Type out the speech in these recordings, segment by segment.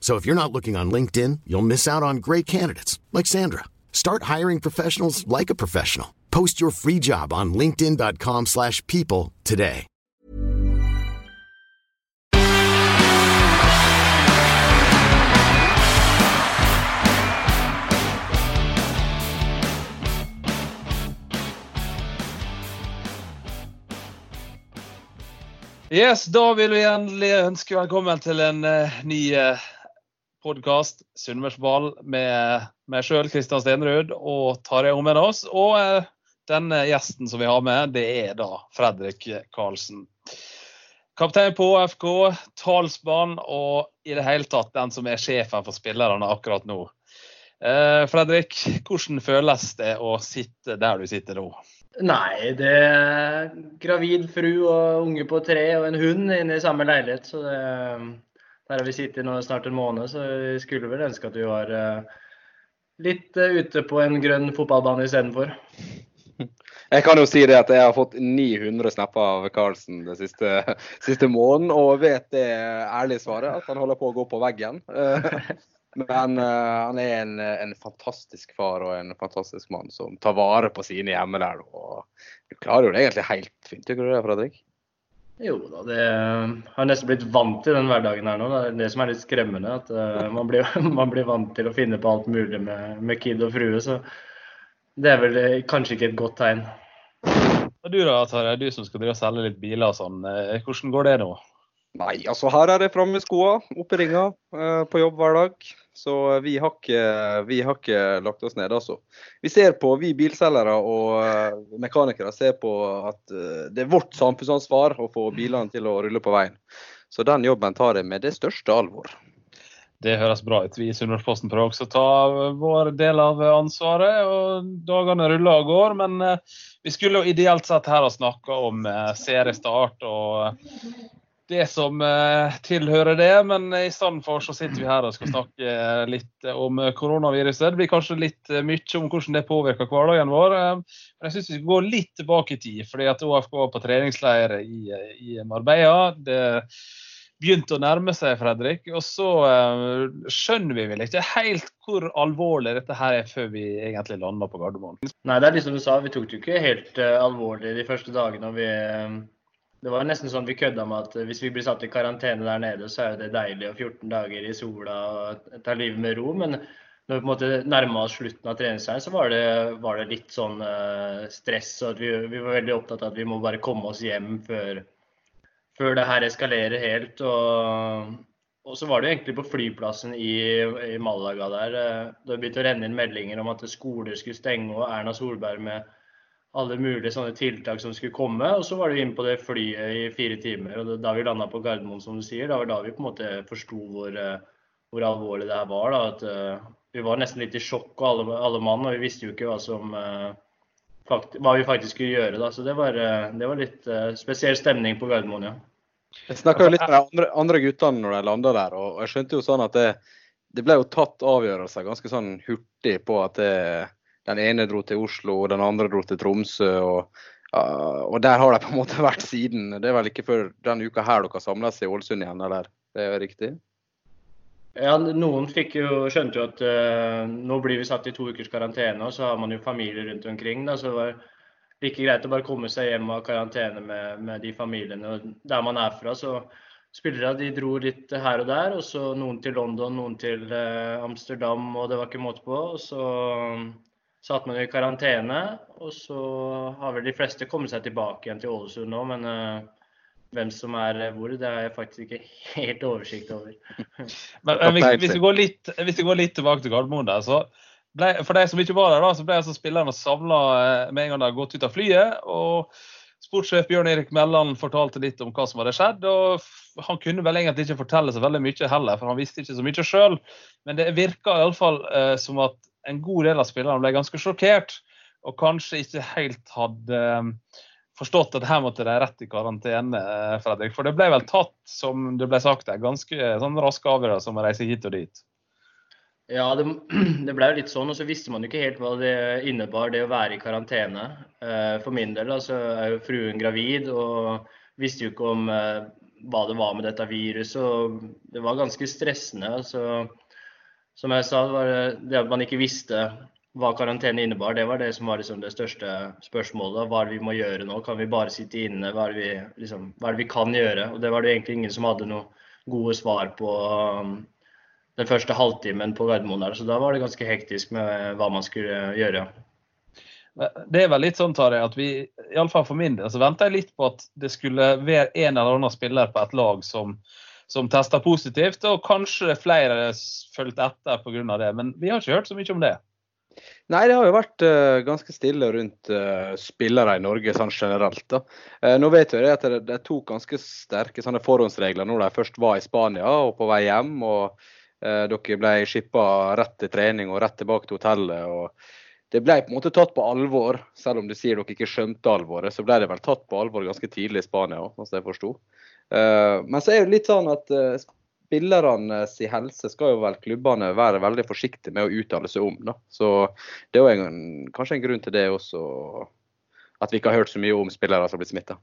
So if you're not looking on LinkedIn, you'll miss out on great candidates like Sandra. Start hiring professionals like a professional. Post your free job on linkedin.com/people today. Yes, da vil vi endelig ønske velkommen til en uh, ny uh, podkast, Sunnmørsball, med meg sjøl, Kristian Stenrud, og Tarjei Omenås. Og uh, denne gjesten som vi har med, det er da Fredrik Karlsen. Kaptein på FK, talsmann og i det hele tatt den som er sjefen for spillerne akkurat nå. Eh, Fredrik, hvordan føles det å sitte der du sitter nå? Nei, det er gravid fru og unge på tre og en hund inne i samme leilighet. Så det, der har vi sittet nå snart en måned, så vi skulle vel ønske at vi var eh, litt eh, ute på en grønn fotballbane istedenfor. Jeg kan jo si det at jeg har fått 900 snapper av Karlsen den siste, siste måneden, og vet det ærlige svaret, at han holder på å gå på veggen. Eh, Men han er en, en fantastisk far og en fantastisk mann som tar vare på sine hjemme der. Og du klarer jo det egentlig helt fint, gjør du det, Fredrik? Jo da, det har nesten blitt vant til den hverdagen her nå. Det er det som er litt skremmende. At uh, man, blir, man, blir, vant til å finne på alt mulig med, med kid og frue. Så det er vel eh, kanskje ikke et godt tegn. Og du da, Tarjei, du som skal drive og selge litt biler og sånn. Hvordan går det nå? Nei, altså her er det framme i skoa, opp i ringa, eh, på jobb hver dag. Så vi har, ikke, vi har ikke lagt oss ned, altså. Vi ser på, vi bilselgere og eh, mekanikere ser på at eh, det er vårt samfunnsansvar å få bilene til å rulle på veien. Så den jobben tar jeg med det største alvor. Det høres bra ut. Vi i Sunnmørsposten prøver også å ta vår del av ansvaret. og Dagene ruller og går. Men vi skulle jo ideelt sett her og snakka om seriestart og det som eh, tilhører det. Men i stedet for så sitter vi her og skal snakke litt om koronaviruset. Det blir kanskje litt eh, mye om hvordan det påvirker hverdagen vår. Eh, men jeg syns vi skal gå litt tilbake i tid. fordi at ÅFK var på treningsleir i, i Marbella. Det begynte å nærme seg, Fredrik. Og så skjønner vi vel ikke helt hvor alvorlig dette her er før vi egentlig lander på Gardermoen. Nei, det er liksom du sa, vi tok det jo ikke helt alvorlig de første dagene. og vi det var nesten sånn vi kødda med at hvis vi blir satt i karantene der nede, så er det deilig og 14 dager i sola og ta livet med ro. Men når vi på en måte nærma oss slutten av treningsleiren, så var det, var det, litt sånn uh, stress. og vi, vi, var veldig opptatt av at vi må bare komme oss hjem før, før det her eskalerer helt. Og, og, så var det jo egentlig på flyplassen i, i Malaga der. Uh, det begynte å renne inn meldinger om at skoler skulle stenge, og Erna Solberg med alle mulige sånne tiltak som skulle komme. Og så var det inne på det flyet i fire timer. Og da vi landa på Gardermoen, som du sier, da var da vi på en måte forsto hvor, eh, hvor, alvorlig det her var. da, at uh, Vi var nesten litt i sjokk, alle, alle mann, og vi visste jo ikke hva, som, uh, hva vi faktisk skulle gjøre. da, Så det var, det var litt spesiell stemning på Gardermoen, ja. Jeg snakka litt med de andre, andre guttene når de landa der, og jeg skjønte jo sånn at det, det ble jo tatt avgjørelser ganske sånn hurtig på at det den ene dro til Oslo, og den andre dro til Tromsø. Og, uh, og der har de på en måte vært siden. Det er vel ikke før denne uka her dere samles i Ålesund igjen, eller? Det er riktig? Ja, Noen jo, skjønte jo at uh, nå blir vi satt i to ukers karantene, og så har man jo familie rundt omkring. Da, så det var like greit å bare komme seg hjem av karantene med, med de familiene Og der man er fra. så Spillere de dro litt her og der, og så noen til London, noen til uh, Amsterdam, og det var ikke måte på. og så satt man i karantene. Og så har vel de fleste kommet seg tilbake igjen til Ålesund nå, men uh, hvem som er hvor, det har jeg faktisk ikke helt oversikt over. men, men hvis, hvis, vi går litt, hvis vi går litt tilbake til Gardermoen der, så ble, for de som ikke var der, da, så ble altså spillerne savna eh, med en gang de har gått ut av flyet. og Sportssjef Bjørn Erik Melland fortalte litt om hva som hadde skjedd. og Han kunne vel egentlig ikke fortelle så veldig mye heller, for han visste ikke så mye sjøl. Men det virka iallfall eh, som at en god del av spillerne ble ganske sjokkert. Og kanskje ikke helt hadde eh, forstått at her måtte de rett i karantene. Eh, Fredrik. For det ble vel tatt, som det ble sagt, en ganske sånn rask avgjørelse om å reise hit og dit. Ja, det, det ble jo litt sånn. Og så visste man jo ikke helt hva det innebar, det å være i karantene. Eh, for min del altså, er jo fruen gravid og visste jo ikke om eh, hva det var med dette viruset. og Det var ganske stressende. Altså, som jeg sa, var det, at man ikke visste hva karantene innebar, det var det som var liksom det største spørsmålet. Hva er det vi må gjøre nå? Kan vi bare sitte inne? Hva er vi, liksom, hva er det vi kan gjøre? Og det var det egentlig ingen som hadde noe gode svar på. Um, den første halvtimen på Gardermoen der. Så da var det ganske hektisk med hva man skulle gjøre. Det er vel litt sånn, Tarjei, at vi, iallfall for min del, så venta jeg litt på at det skulle være en eller annen spiller på et lag som, som testa positivt, og kanskje flere fulgte etter pga. det. Men vi har ikke hørt så mye om det. Nei, det har jo vært uh, ganske stille rundt uh, spillere i Norge sånn generelt. da. Uh, nå vet vi at det, er to ganske sterke sånne forhåndsregler når de først var i Spania og på vei hjem. og dere ble skippa rett til trening og rett tilbake til hotellet. og Det ble på en måte tatt på alvor, selv om du sier dere ikke skjønte alvoret. Så ble det vel tatt på alvor ganske tidlig i Spania hvis jeg forsto. Eh, men så er det litt sånn at eh, spillernes helse skal jo vel klubbene være veldig forsiktige med å uttale seg om. Da. Så det er jo kanskje en grunn til det også, at vi ikke har hørt så mye om spillere som har blitt smitta.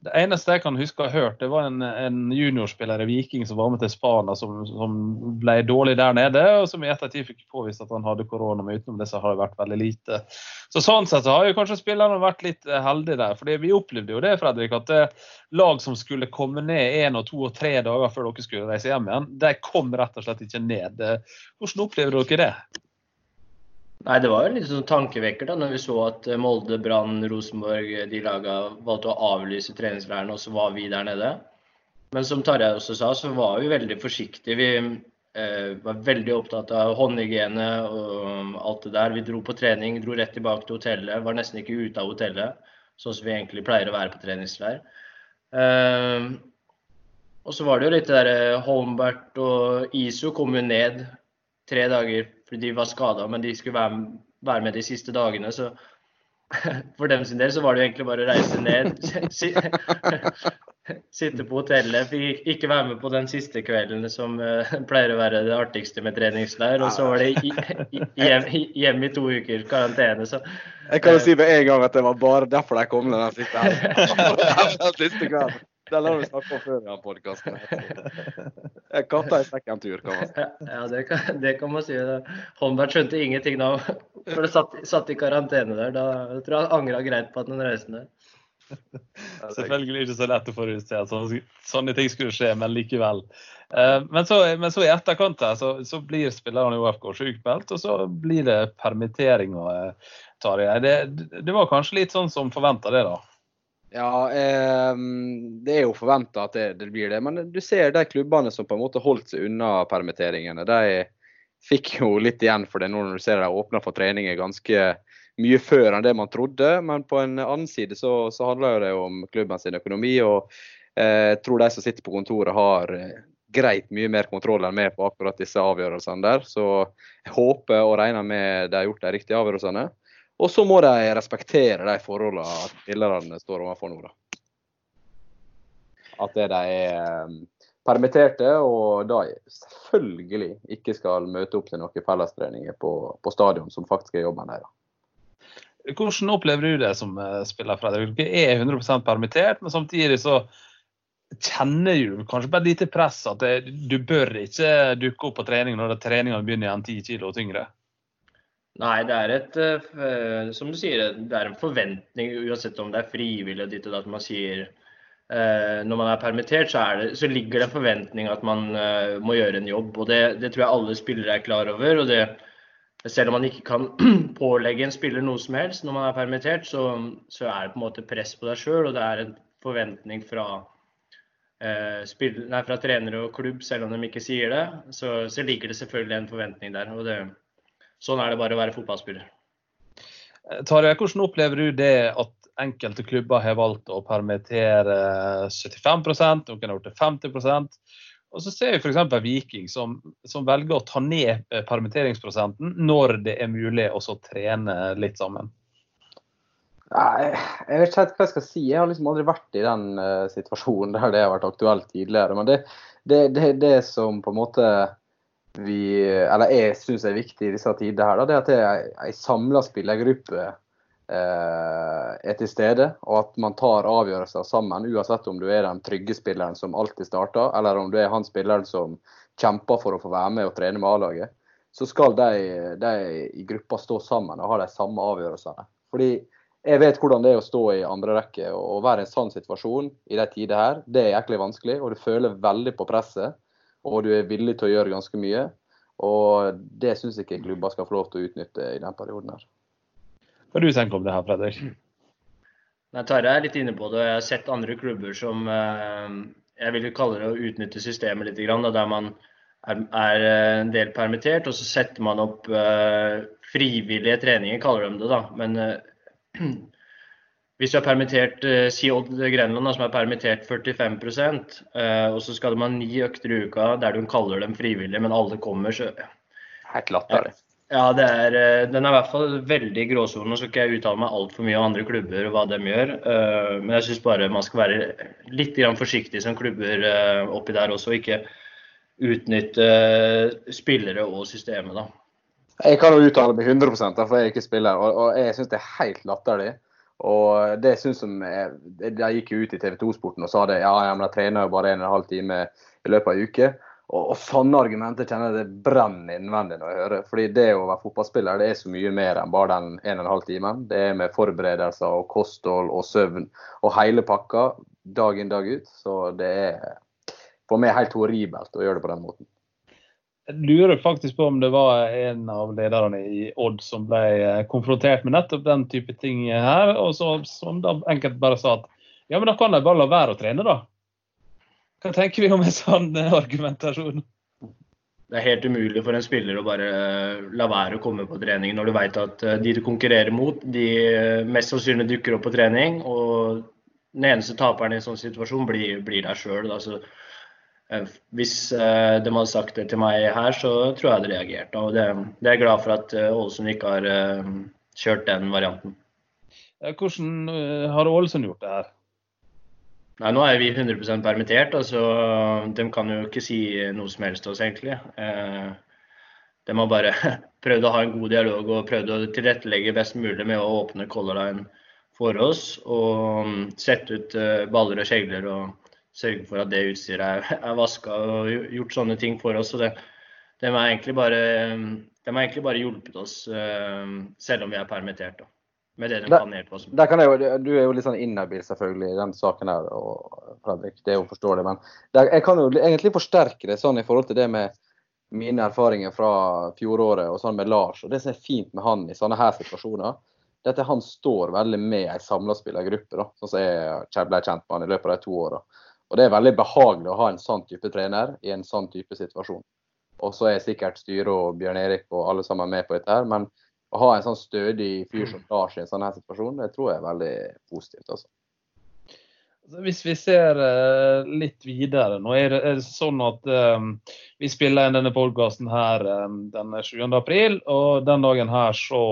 Det eneste jeg kan huske å ha hørt, det var en, en juniorspiller i Viking som var med til Spania, som, som, ble dårlig der nede, og som i ettertid fikk påvist at han hadde korona. Men utenom det så har det vært veldig lite. Så Sånn sett så har jo kanskje spillerne vært litt eh, heldige der. fordi vi opplevde jo det, Fredrik, at det lag som skulle komme ned én og to og tre dager før dere skulle reise hjem igjen, de kom rett og slett ikke ned. Hvordan opplevde dere det? Nei, Det var jo litt sånn tankevekker da når vi så at eh, Molde, Brann, Rosenborg eh, de laga valgte å avlyse treningsleirene, og så var vi der nede. Men som Tarjei også sa, så var vi veldig forsiktige. Vi eh, var veldig opptatt av håndhygiene og alt det der. Vi dro på trening, dro rett tilbake til hotellet. Var nesten ikke ute av hotellet, sånn som vi egentlig pleier å være på treningsleir. Eh, og så var det jo litt det der eh, Holmbert og ISO kom jo ned tre dager fordi de var skada, men de skulle være, være, med de siste dagene. Så for dem sin del så var det jo egentlig bare å reise ned, sitte på hotellet, ikke være med på den siste kvelden som uh, pleier å være det artigste med treningsleir. Og så var det hjem, hjem, i to uker karantene. Så, jeg kan jo si med en gang at det var bare derfor de kom den siste kvelden. Den har vi snakket om før i denne podkasten. Katta i sekken-tur, kan man si. Ja, det kan, det kan man si. Holmberg skjønte ingenting da. For det satt, satt, i karantene der. Da jeg tror jeg han angra greit på at han reiste ned. Selvfølgelig ikke så lett å forutse at sånne, ting skulle skje, men likevel. Eh, men, så, men så i etterkant her, så, så blir spillerne i OFK sykmeldt, og så blir det permittering. Og, Tarjei. Det, det var kanskje litt sånn som forventa det, da? Ja, eh, det er jo forventa at det, det, blir det. Men du ser de klubbene som på en måte holdt seg unna permitteringene. De fikk jo litt igjen for det nå når du ser de åpna for treninger ganske mye før enn det man trodde. Men på en annen side så, så handler det jo om klubben sin økonomi. Og eh, jeg tror de som sitter på kontoret har eh, greit mye mer kontroll enn meg på akkurat disse avgjørelsene der. Så jeg håper og regner med de har gjort de riktige avgjørelsene. Og så må de respektere de forholdene spillerne står overfor nå. At de er um, permitterte og da selvfølgelig ikke skal møte opp til noen fellestreninger på, på stadion, som faktisk er jobben deres. Hvordan opplever du det som eh, spiller, Fredrik? Du er 100% permittert, men samtidig så kjenner du kanskje bare lite press at det, du bør ikke dukke opp på trening når treningene begynner igjen 10 kg tyngre? Nei, det er et uh, Som du sier, det er en forventning uansett om det er frivillig ditt og at man sier uh, Når man er permittert, så, er det, så, ligger det en forventning at man uh, må gjøre en jobb. og det, det, tror jeg alle spillere er klar over. og det, Selv om man ikke kan pålegge en spiller noe som helst når man er permittert, så, så er det på en måte press på deg sjøl, og det er en forventning fra, spill, nei, fra trenere og klubb, selv om de ikke sier det. Så, så ligger det selvfølgelig en forventning der. og det sånn er det bare å være fotballspiller. Eh, Tarjei, hvordan opplever du det at enkelte klubber har valgt å permittere 75 noen har gjort det 50% og så ser vi f.eks. Viking, som, som, velger å ta ned eh, permitteringsprosenten når det er mulig å trene litt sammen. Nei, jeg vet ikke helt hva jeg skal si. Jeg har liksom aldri vært i den uh, situasjonen der det har vært aktuelt tidligere. Men det, det, det, det som på en måte vi, eller jeg syns er viktig i disse tider, her, da, det at er ei samla spillergruppe uh, er til stede. Og at man tar avgjørelser sammen, uansett om du er den trygge spilleren som alltid starter, eller om du er han spilleren som kjemper for å få være med og trene med A-laget. Så skal de, de i gruppa stå sammen og ha de samme avgjørelsene. Fordi jeg vet hvordan det er å stå i andre rekke og være i en sånn situasjon i de tider her. Det er jæklig vanskelig, og du føler veldig på presset. Og du er villig til å gjøre ganske mye. Og det syns ikke klubber skal få lov til å utnytte i den perioden her. Hva du tenker om det her, Fredrik? Nei, Tarjei er litt inne på det. og Jeg har sett andre klubber som eh, jeg vil kalle det å utnytte systemet litt. Der man er en del permittert, og så setter man opp eh, frivillige treninger, kaller de det. da. Men eh, hvis du er permittert, eh, si Odd Grenland som er permittert 45 eh, og så skal de ha ni økter i uka der du kaller dem frivillige, men alle kommer, så Helt latterlig. Ja, det er, eh, den er i hvert fall veldig i gråsonen. Nå skal ikke jeg uttale meg altfor mye om andre klubber og hva de gjør. Men jeg syns bare man skal være litt forsiktig som klubber oppi der også, og ikke utnytte spillere og systemet. da. Jeg kan jo uttale meg 100 for jeg er ikke spiller, og, og jeg syns det er helt latterlig. Og det synes som jeg, De gikk jo ut i TV 2-sporten og sa det, ja, ja men jeg trener jo bare en og en halv time i løpet av en uke. Og, og sånne argumenter kjenner jeg det brenner innvendig når jeg hører. Fordi det å være fotballspiller det er så mye mer enn bare den en og en halv timen. Det er med forberedelser og kosthold og søvn og hele pakka dag inn dag ut. Så det er for meg helt horribelt å gjøre det på den måten. Lurer faktisk på om det var en av lederne i Odd som ble eh, konfrontert med nettopp den type ting her, og så, som da enkelt bare sa at ja, men da kan de bare la være å trene, da. Hva tenker vi om en sånn eh, argumentasjon? Det er helt umulig for en spiller å bare eh, la være å komme på trening når du vet at de du konkurrerer mot, de mest sannsynlig dukker opp på trening. Og den eneste taperen i en sånn situasjon blir, blir deg sjøl. Altså, hvis eh, de hadde sagt det til meg her, så tror jeg jeg hadde reagert. Og det, det er jeg glad for at eh, Ålesund ikke har kjørt den varianten. Hvordan har Ålesund gjort det her? Nei, Nå er vi 100 permittert, altså de kan jo ikke si noe som helst til oss, egentlig. De har bare prøvd å ha en god dialog og prøvd å tilrettelegge best mulig med å åpne Color Line for oss og mm, sette ut baller og kjegler og sørge for at det utstyret er, er vaska og gjort sånne ting for oss. og det, de har egentlig bare, de har egentlig bare hjulpet oss, uh, selv om vi er permittert. Da, med det de kan hjelpe oss med. Du er jo litt sånn inhabil selvfølgelig i den saken her, og Fredrik, det er jo forståelig. Men der, jeg kan jo egentlig forsterke det sånn i forhold til det med mine erfaringer fra fjoråret og sånn med Lars. og Det som er fint med han i sånne her situasjoner, det er at han står veldig med ei samla spillergruppe, sånn som jeg ble kjent med han i løpet av de to åra. Og Det er veldig behagelig å ha en sånn type trener i en sånn type situasjon. Og så er sikkert styret og Bjørn Erik og alle sammen med på dette. her, Men å ha en sånn stødig fyr som Lars i en sånn her situasjon, det tror jeg er veldig positivt. altså. Hvis vi ser uh, litt videre, nå er det, sånn at um, vi spiller inn denne podkasten her um, den 7. april, og den dagen her så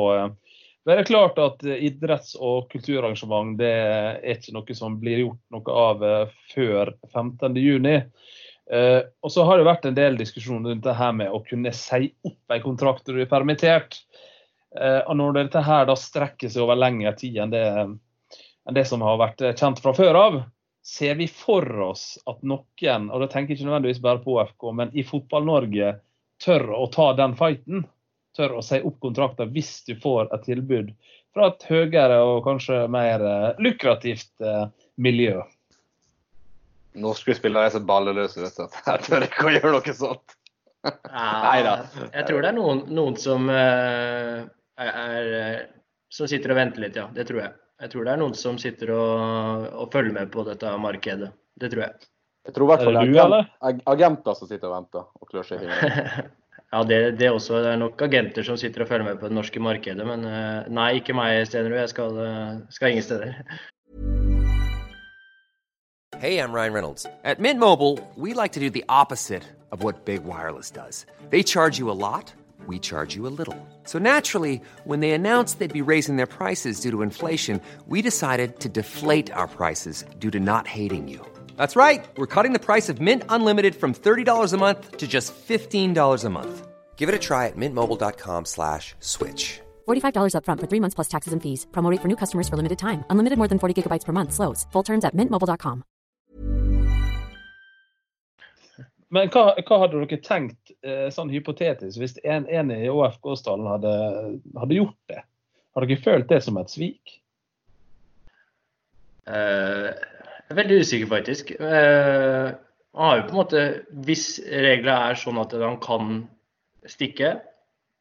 det er klart at eh, idretts- og kulturarrangement det er ikke noe som blir gjort noe av eh, før 15.6. Eh, og så har det vært en del diskusjon rundt det her med å kunne si opp en kontrakt når du er permittert. og når dette her da strekker seg over lengre tid enn det, enn det som har vært kjent fra før av, ser vi for oss at noen, og da tenker jeg ikke nødvendigvis bare på FK, men i Fotball-Norge tør å ta den fighten? Tør å si opp kontrakten hvis du får et tilbud fra et høyere og kanskje mer eh, lukrativt eh, miljø. Norske spillere er så balleløse, vet du. Jeg tør ikke å gjøre noe sånt. Nei da. Jeg tror det er noen, noen som, uh, er, som sitter og venter litt, ja. Det tror jeg. Jeg tror det er noen som sitter og, og følger med på dette markedet. Det tror jeg. Jeg tror i hvert fall det er agenter som sitter og venter og klør seg i. ja, det, det også. Det er nok agenter som sitter og følger med på det norske markedet. Men eh, nei, ikke meg, Stenerud. Jeg skal, eh, skal ingen steder. Hey, I'm Ryan Reynolds. At Mint Mobile, we like to do the opposite of what Big Wireless does. They charge you a lot, we charge you a little. So naturally, when they announced they'd be raising their prices due to inflation, we decided to deflate our prices due to not hating you. That's right. We're cutting the price of Mint Unlimited from $30 a month to just $15 a month. Give it a try at mintmobile.com slash switch. $45 upfront for three months plus taxes and fees. Promo rate for new customers for limited time. Unlimited more than 40 gigabytes per month. Slows. Full terms at mintmobile.com. Men hva, hva hadde dere tenkt eh, sånn hypotetisk hvis en, en i ÅFK-stallen hadde, hadde gjort det? Har dere følt det som et svik? Eh, jeg er veldig usikker, faktisk. Eh, han har jo på en måte Hvis reglene er sånn at han kan stikke,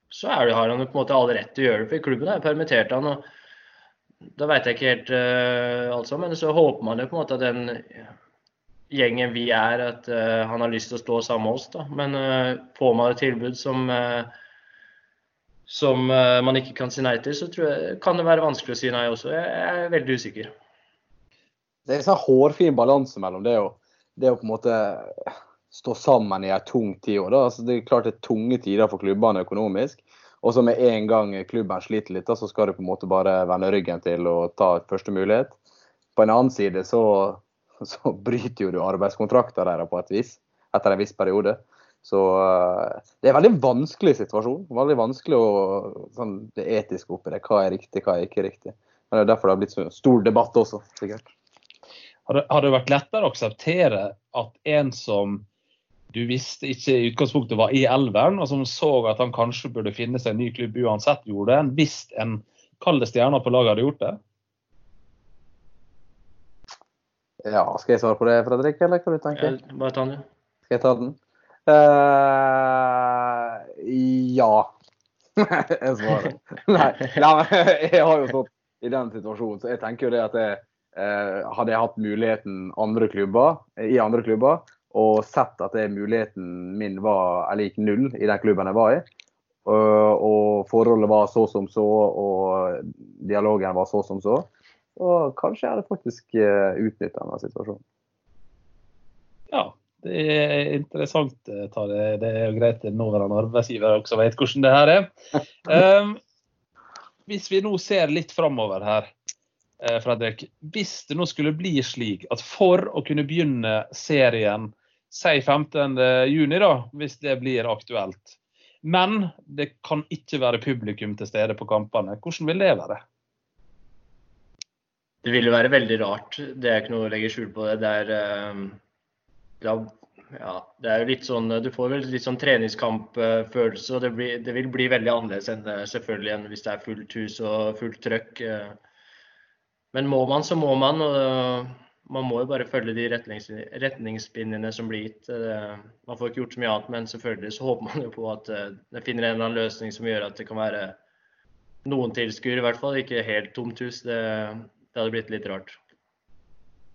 så det, har han jo på en måte all rett til å gjøre det. For klubben har permittert han, og Da vet jeg ikke helt uh, altså, men så håper man jo på en måte at den gjengen vi er, at uh, han har lyst til å stå sammen med oss. da. Men uh, får man et tilbud som, som man ikke kan si nei til, så jeg, kan det være vanskelig å si nei også. Jeg er veldig usikker. Det er en sånn hårfin balanse mellom det å, det å på en måte stå sammen i en tung tid. Altså, det er klart det er tunge tider for klubbene økonomisk. Og så med en gang klubben sliter litt, så skal du på en måte bare vende ryggen til og ta et første mulighet. På en annen side så, så bryter jo du arbeidskontrakten deres på et vis, etter en viss periode. Så eh, det er en veldig vanskelig situasjon. Veldig vanskelig å, sånn, det etiske oppi det. Hva er riktig, hva er ikke riktig. Men Det er derfor det har blitt så stor debatt også, sikkert. Har det vært lettere å akseptere at en som du visste ikke i utgangspunktet var i elveren, og som så at han kanskje burde finne seg en ny klubb uansett, gjorde det, hvis en kalde stjerner på laget hadde gjort det? Ja, skal jeg svare på det, Fredrik, eller hva du tenker? du? bare ta den. Skal jeg ta den? Uh, ja. jeg svarer. Nei, nei, jeg har jo stått i den situasjonen, så jeg tenker jo det at jeg, hadde jeg hatt muligheten andre klubber, i andre klubber, og sett at det muligheten min var lik null i den klubben jeg var i. Og, og forholdet var så som så, og dialogen var så som så. Og kanskje jeg hadde faktisk eh, utnytta denne situasjonen. Ja, det er interessant. Eh, Tare. Det er jo greit at nåværende arbeidsgiver også vet hvordan det her er. Um, hvis vi nå ser litt framover her, eh, Fredrik. Hvis det nå skulle bli slik at for å kunne begynne serien si 15.6, da, hvis det blir aktuelt. Men det kan ikke være publikum til stede på kampene. Hvordan vil det være? Det vil jo være veldig rart. Det er ikke noe å legge skjul på. Det, det er, det er, ja, det er jo litt sånn Du får vel litt sånn treningskampfølelse, og det, blir, det, vil bli veldig annerledes enn selvfølgelig enn hvis det er fullt hus og fullt trøkk. Men må man, så må man. og man må jo bare følge de retningslinjene som blir gitt. Eh, man får ikke gjort så mye annet, men selvfølgelig så håper man jo på at eh, det finner en eller annen løsning som gjør at det kan være noen tilskuere, i hvert fall. Ikke helt tomt hus. Det, det hadde blitt litt rart.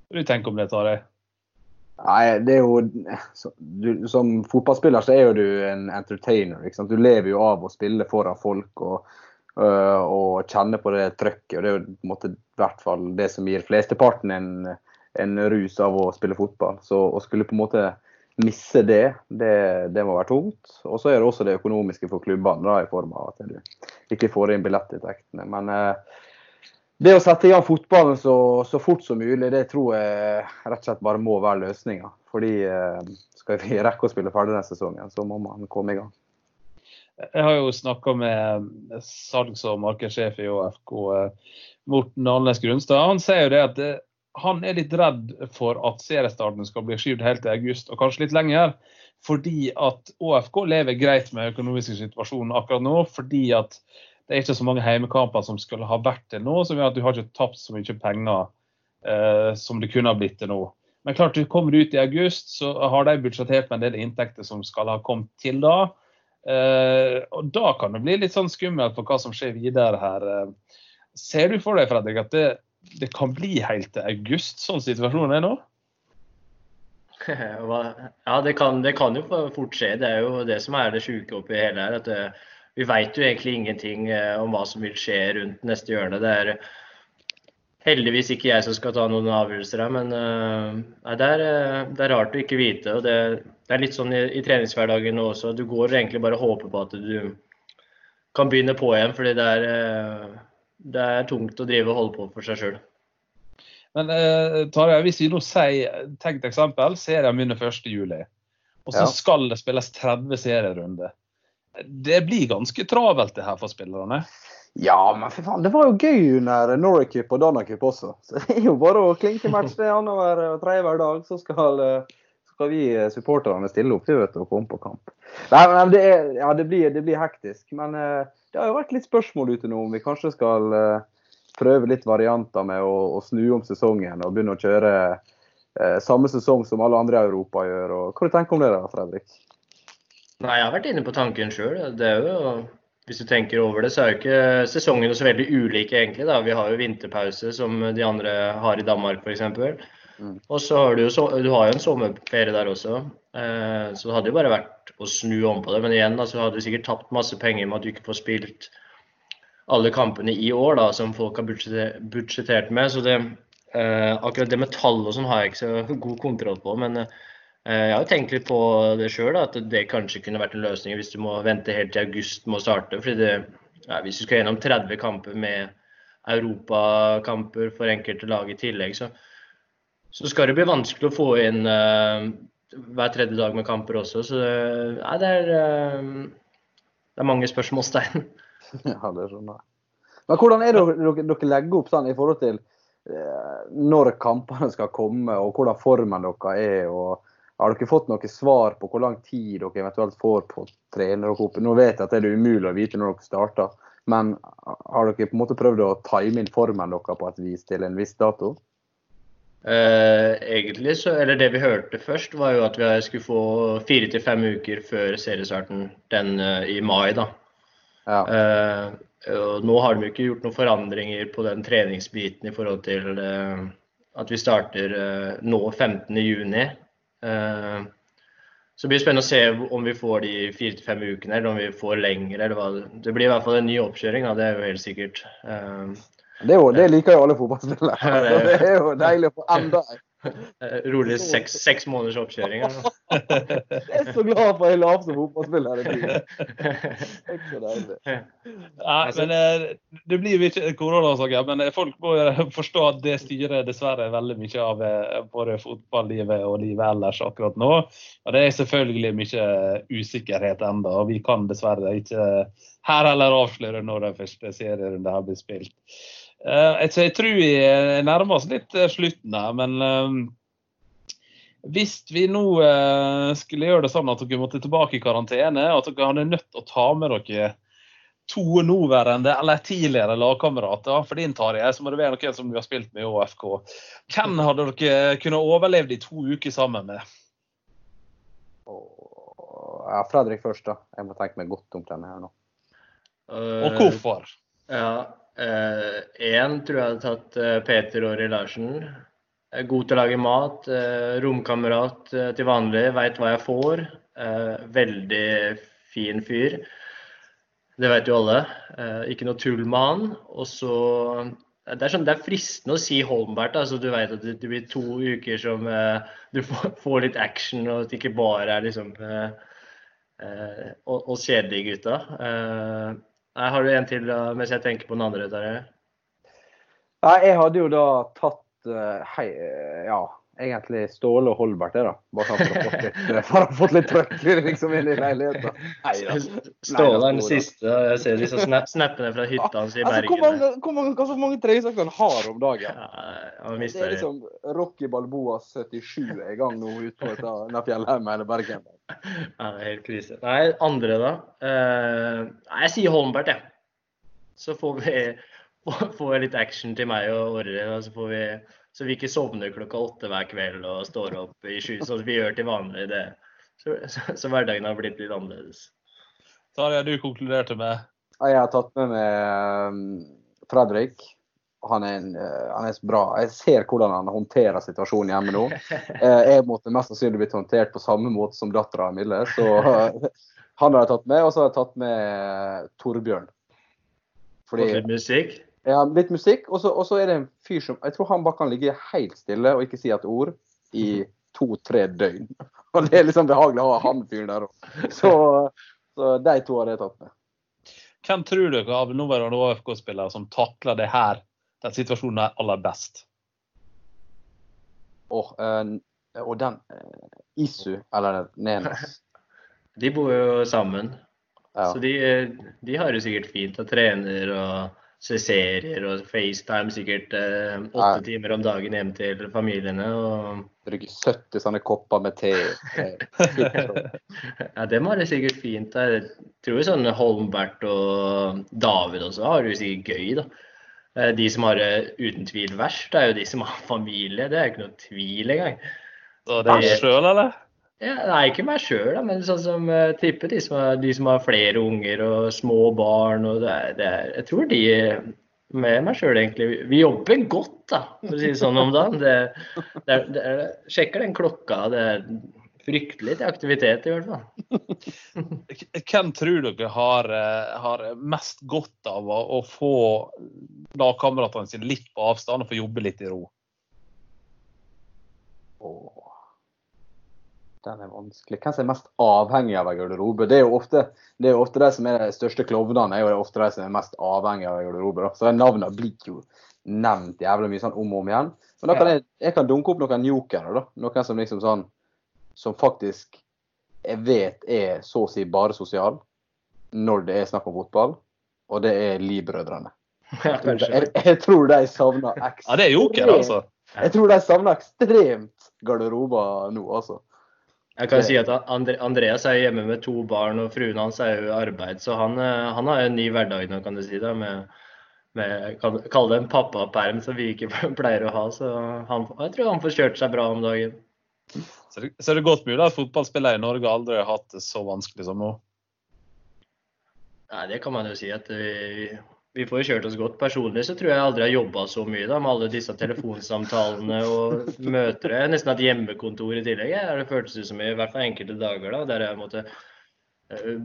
Hva du tenker om det, Tarjei? Nei, det er jo du, Som fotballspiller så er jo du en entertainer. ikke sant? Du lever jo av å spille foran folk og, og kjenne på det trøkket. og Det er jo på en måte i hvert fall det som gir flesteparten en en rus av å spille fotball. Så å skulle på en måte misse det, det, det må være tungt. Og så er det også det økonomiske for klubbene, da, i form av at du ikke får inn billettinntektene. Men eh, det å sette i gang fotballen så, så, fort som mulig, det tror jeg rett og slett bare må være løsninga. Fordi eh, skal vi rekke å spille ferdig denne sesongen, så må man komme i gang. Jeg har jo snakka med salgs- og markedssjef i ÅFK, eh, Morten Alnes Grunstad. Han sier jo det at han er litt redd for at seriestarten skal bli skyvd helt til august, og kanskje litt lenger. Fordi at ÅFK lever greit med økonomiske situasjonen akkurat nå. Fordi at det er ikke så mange heimekamper som skulle ha vært til nå, som gjør at du har ikke tapt så mye penger eh, som det kunne ha blitt til nå. Men klart, du kommer ut i august, så har de budsjettert med en del inntekter som skal ha kommet til da. Eh, og da kan det bli litt sånn skummelt for hva som skjer videre her. Uh, ser du for deg, Fredrik, at det det kan bli helt til august, sånn situasjonen er nå? Ja, det kan, det kan, jo fort skje. Det er jo det som er det sjuke oppi hele her. at det, Vi vet jo egentlig ingenting om hva som vil skje rundt neste hjørne. Det er heldigvis ikke jeg som skal ta noen avgjørelser her, men uh, det, er, det, er, rart å ikke vite. og Det, det er litt sånn i, i treningshverdagen også. Du går egentlig bare og håper på at du kan begynne på igjen, fordi det er, uh, det er tungt å drive og holde på for seg sjøl. Men eh, Tarjei, hvis vi nå sier tenkt eksempel, serien begynner 1.7, og så ja. skal det spilles 30 serierunder. Det blir ganske travelt det her for spillerne? Ja, men for faen, det var jo gøy under Norway Cup og Dana Cup også. Så det er jo bare å klinke match det annenhver og tredje hver dag, så skal, skal vi supporterne stille opp til å komme på kamp. Nei, men det, er, ja, det, blir, det blir, hektisk. Men uh, det har jo vært litt spørsmål ute nå om vi kanskje skal uh, prøve litt varianter med å, å, snu om sesongen og begynne å kjøre uh, samme sesong som alle andre i Europa gjør. Og, hva du tenker du om det, da, Fredrik? Nei, Jeg har vært inne på tanken sjøl. Hvis du tenker over det, så er jo ikke sesongene så veldig ulike, egentlig. da. Vi har jo vinterpause, som de andre har i Danmark f.eks. Mm. Og så har du jo du har jo en sommerferie der også. Eh, så det hadde jo bare vært å snu om på det. Men igjen da, så hadde du sikkert tapt masse penger med at du ikke får spilt alle kampene i år da, som folk har budsjettert med. Så det, eh, akkurat det med tall og sånn har jeg ikke så god kontroll på. men eh, jeg har tenkt litt på det sjøl, at det kanskje kunne vært en løsning hvis du må vente helt til august med å starte. fordi det, ja, Hvis du skal gjennom 30 kamper med europakamper for enkelte lag i tillegg, så, så skal det bli vanskelig å få inn uh, hver tredje dag med kamper også. Så ja, det, er, uh, det er mange spørsmålstegn. Ja, det skjønner jeg. Men hvordan er det dere, dere legger opp sånn i forhold til uh, når kampene skal komme, og hvordan formen dere er? og har dere fått noe svar på hvor lang tid dere eventuelt får på å trene dere opp? Nå vet jeg at det er umulig å vite når dere starter, men har dere på en måte prøvd å time inn formen deres på et vis til en viss dato? Eh, egentlig så, eller Det vi hørte først, var jo at vi skulle få fire til fem uker før seriestarten den uh, i mai. da. Ja. Eh, og nå har de ikke gjort noen forandringer på den treningsbiten i forhold til uh, at vi starter uh, nå 15.6. Eh, så det blir spennende å se om vi får de fire til fem ukene, eller om vi får lengre. Det blir i hvert fall en ny oppkjøring, da, det er jo helt sikkert. Eh, det, jo, det liker jo alle fotballspillere. Det er jo deilig å få enda en. rolig seks, seks måneders oppkjøring. jeg er så glad for at jeg la opp som fotballspiller. Nei, men eh, Det blir jo ikke koronasak, men eh, folk må forstå at det styrer dessverre veldig mye av både fotballivet og livet ellers akkurat nå. Og Det er selvfølgelig mye usikkerhet ennå, og vi kan dessverre ikke her heller avsløre når den første serierunden har blitt spilt. Uh, jeg tror vi nærmer oss litt eh, slutten her, men uh, hvis vi nå uh, skulle gjøre det sånn at dere måtte tilbake i karantene, og at dere hadde nødt til å ta med dere to nåværende eller tidligere lagkamerater For din Tarjei, så må det være noen som du har spilt med i ÅFK. Hvem hadde dere kunnet overlevd i to uker sammen med? Ja, Fredrik først, da. Jeg må tenke meg godt om denne her nå. Og hvorfor? Ja, Én uh, tror jeg hadde tatt uh, Peter Åri Larsen. God til å lage mat. Romkamerat til vanlig. Veit hva jeg får. veldig fin fyr. Det vet jo alle. ikke noe tull med han. Og så det er, sånn, det er fristende å si Holmbert. Altså, du vet at det, det blir to uker som du får, får, litt action, og at det ikke bare er liksom oss kjedelige gutta. Nei, Har du en til mens jeg tenker på den andre? Der? Nei, Jeg hadde jo da tatt uh, hei, ja, egentlig Ståle og Holbert, det da. Bare for å fått litt, for å få litt trøkk liksom, inn i leiligheten. Ståle er den siste. Jeg ser disse snap snappene fra hytta hans i altså, Bergen. Hvor mange, hvor mange, hvor mange treningsøkter han har om dagen? Ja, det er liksom Rocky Balboa 77 er i gang nå ute på denne fjellheimen i Bergen. Ja, det er helt krise. Nei, andre da? Uh, jeg sier Holmbert, jeg. Så får vi får litt action til meg og Orre. Så, får vi, så vi ikke sovner klokka åtte hver kveld og står opp i sju, sånn som vi gjør til vanlig. Det. Så, så, så, hverdagen har blitt litt annerledes. Tarjei, du konkluderte med? Jeg har tatt med meg um, Fredrik. han er, en, eh, han er så bra. Jeg ser hvordan han håndterer situasjonen hjemme nå. Eh, Jeg måtte mest sannsynlig blitt håndtert på samme måte som dattera Mille. Så eh, han har jeg tatt med. Og så har jeg tatt med Torbjørn. Fordi, musikk. Ja, litt musikk. Og så er det en fyr som Jeg tror han bare kan ligge helt stille og ikke si et ord i to-tre døgn. Og det er liksom behagelig å ha han fyren der òg. Så, så de to har jeg tatt med. Hvem tror dere av nåværende AFK-spillere som takler det her, den situasjonen her aller best? Og, eh, og den eh, Isu, eller Nenes. De bor jo sammen. Ja. Så de, de har det sikkert fint og trener og ser serier og FaceTime sikkert eh, åtte Ja. timer om dagen hjem til familiene. Og Brygger 70 sånne kopper med te. Eh, ja, dem har det sikkert fint. Jeg tror sånn Holmbert og David også har det sikkert gøy, da. Eh, De som har det uten tvil verst, er jo de som har familie. Det er jo ikke noe tvil engang. Så det er sjøl, eller? Ja, nei, ikke meg sjøl, men sånn som uh, tipper de som, har, de som har flere unger og små barn. Og det er, det er, jeg tror de med meg sjøl egentlig Vi jobber godt, da, for å si det sånn om dagen. Det, det er, det er, sjekker den klokka. Det er fryktelig til aktivitet, i hvert fall. Hvem tror dere har, eh, har mest godt av å, å få lagkameratene sine litt på avstand og få jobbe litt i ro? Åh. Den er vanskelig. Hvem som er mest avhengig av en garderobe? Det er jo ofte, det er jo ofte de som er de største klovnene, er jo ofte de som er mest avhengig av en garderobe. Da. Så de navnene blir jo nevnt jævlig mye sånn om og om igjen. Men da kan jeg, jeg kan dunke opp noen jokere, da. Noen som liksom sånn Som faktisk jeg vet er så å si bare sosial når det er snakk om fotball. Og det er Lie-brødrene. Ja. Jeg, jeg tror de savner ekstremt Ja, det er joker, altså. Jeg tror de savner ekstremt garderober nå, altså. Jeg kan si at Andreas er hjemme med to barn, og fruen hans er jo i arbeid. Så han, eh, han har en ny hverdag nå, kan du si. det, med, med Kall det en pappaperm som vi ikke pleier å ha. Så han, jeg tror han får kjørt seg bra om dagen. Så det, så det er godt mulig at fotballspillere i Norge aldri har hatt det så vanskelig som nå. Nei, Det kan man jo si at vi, vi får jo kjørt oss godt. Personlig så tror jeg jeg aldri har jobba så mye da, med alle disse telefonsamtalene og møter. Jeg har nesten hatt hjemmekontor i tillegg. Jeg. Det føltes ut som i hvert fall enkelte dager da, der jeg måtte eh,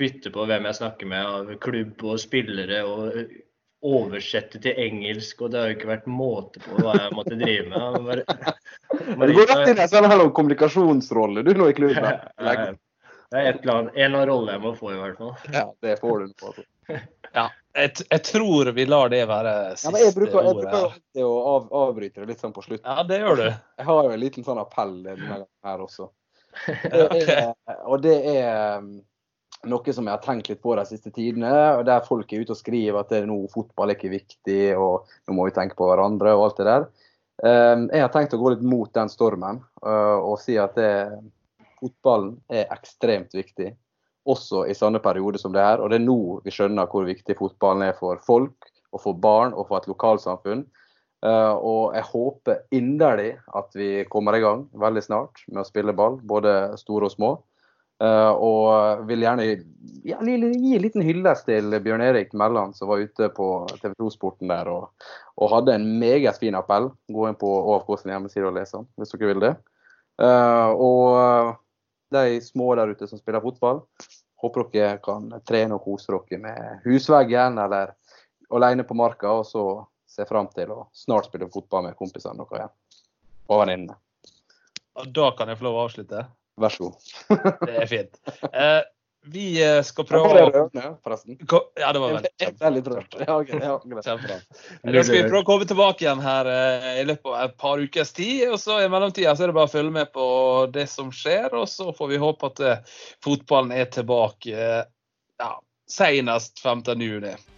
bytte på hvem jeg snakker med av klubb og spillere. og eh, oversette til engelsk, og det har jo ikke vært måte på hva jeg måtte drive med. Bare, Men du går rett inn i en sånn kommunikasjonsrolle du nå i klubben. Det er et eller annet, en eller annen rolle jeg må få, i hvert fall. Ja, det får du på. Altså. Ja, jeg, jeg tror vi lar det være siste siste Ja, jeg bruker, jeg bruker å av, avbryte det litt sånn på slutten. Ja, det gjør du. Jeg har jo en liten sånn appell her også. Det er, og det er um, noe som jeg har tenkt litt på de siste tidene, og der folk er ute og skriver at det nå fotball er ikke viktig, og nå må vi tenke på hverandre og alt det der. Um, Jeg har tenkt å gå litt mot den stormen uh, og si at det, fotballen er ekstremt viktig. Også i sånne perioder som det her. Og det er nå vi skjønner hvor viktig fotballen er for folk, og for barn og for et lokalsamfunn. Uh, og jeg håper inderlig at vi kommer i gang veldig snart med å spille ball, både store og små. Uh, og vil gjerne ja, gi en liten hyllest til Bjørn Erik Melland, som var ute på TV 2-sporten der og, og hadde en meget fin appell. Gå inn på ÅFK sin hjemmeside og les den, hvis dere vil det. Uh, og de små der ute som spiller fotball, håper dere kan trene og kose dere med husveggen eller alene på marka, og så se fram til å snart spille fotball med kompisene deres igjen. Og venninnene. Da kan jeg få lov å avslutte. Vær så god. Det er fint. Eh, vi eh, skal prøve å rørende, forresten? Ja, det var veldig. Ja, ja. Kjempebra. Da skal vi prøve å komme tilbake igjen her eh, i løpet av et par ukers tid. og så I mellomtida så er det bare å følge med på det som skjer, og så får vi håpe at eh, fotballen er tilbake ja, senest 15.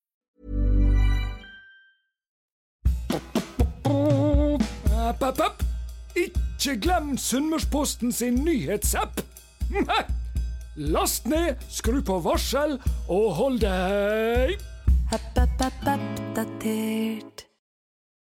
Ikke glem Sunnmørsposten sin nyhetsapp! Last ned, skru på varsel og hold deg Oppdatert.